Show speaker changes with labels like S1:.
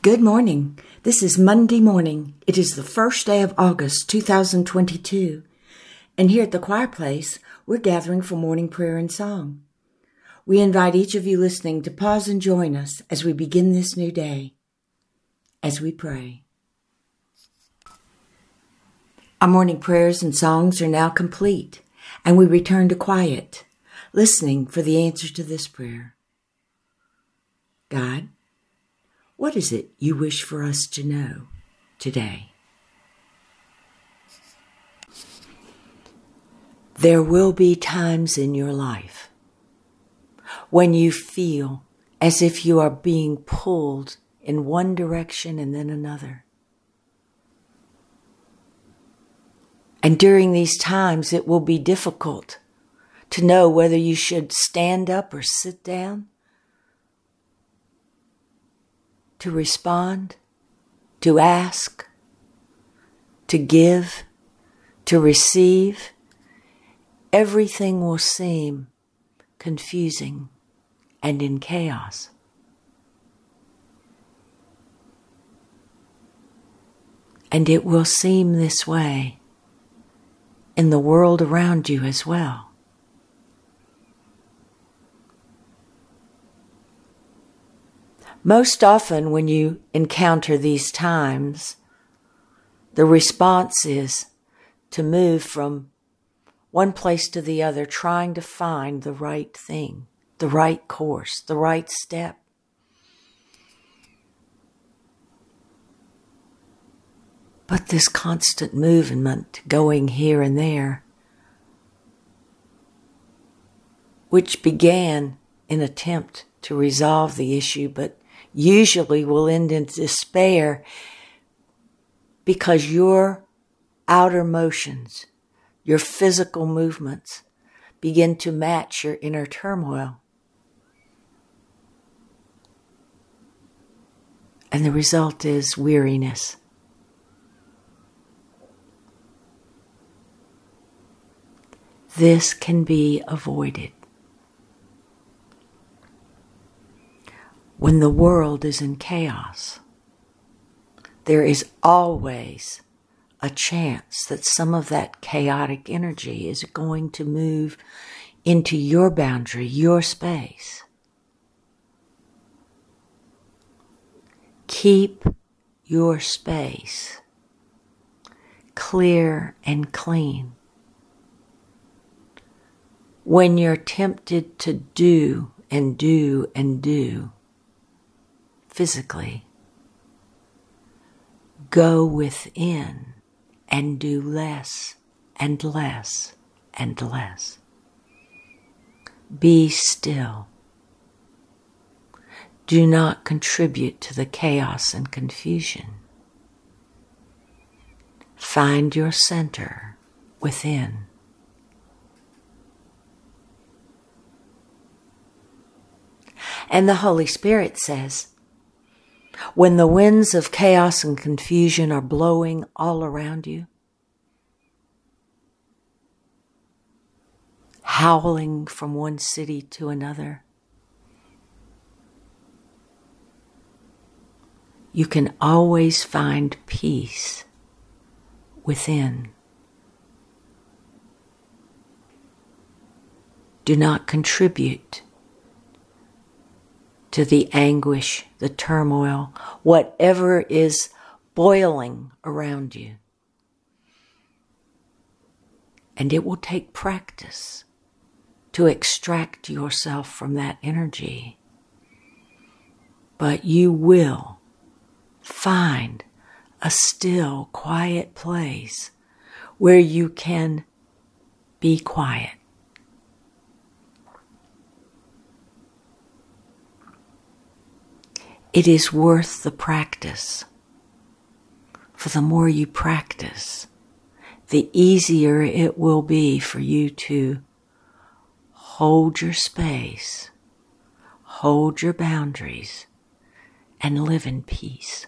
S1: Good morning. This is Monday morning. It is the first day of August 2022. And here at the Choir Place, we're gathering for morning prayer and song. We invite each of you listening to pause and join us as we begin this new day. As we pray. Our morning prayers and songs are now complete, and we return to quiet, listening for the answer to this prayer. God, what is it you wish for us to know today? There will be times in your life when you feel as if you are being pulled in one direction and then another. And during these times, it will be difficult to know whether you should stand up or sit down to respond, to ask, to give, to receive, everything will seem confusing and in chaos. And it will seem this way in the world around you as well. Most often, when you encounter these times, the response is to move from one place to the other, trying to find the right thing, the right course, the right step. But this constant movement going here and there, which began in attempt to resolve the issue, but usually will end in despair because your outer motions, your physical movements begin to match your inner turmoil. And the result is weariness. This can be avoided. When the world is in chaos, there is always a chance that some of that chaotic energy is going to move into your boundary, your space. Keep your space clear and clean. When you're tempted to do and do and do, physically. Go within and do less and less and less. Be still. Do not contribute to the chaos and confusion. Find your center within. And the Holy Spirit says, when the winds of chaos and confusion are blowing all around you, howling from one city to another, you can always find peace within. Do not contribute to the anguish, the turmoil, whatever is boiling around you. And it will take practice to extract yourself from that energy. But you will find a still, quiet place where you can be quiet It is worth the practice. For the more you practice, the easier it will be for you to hold your space, hold your boundaries, and live in peace.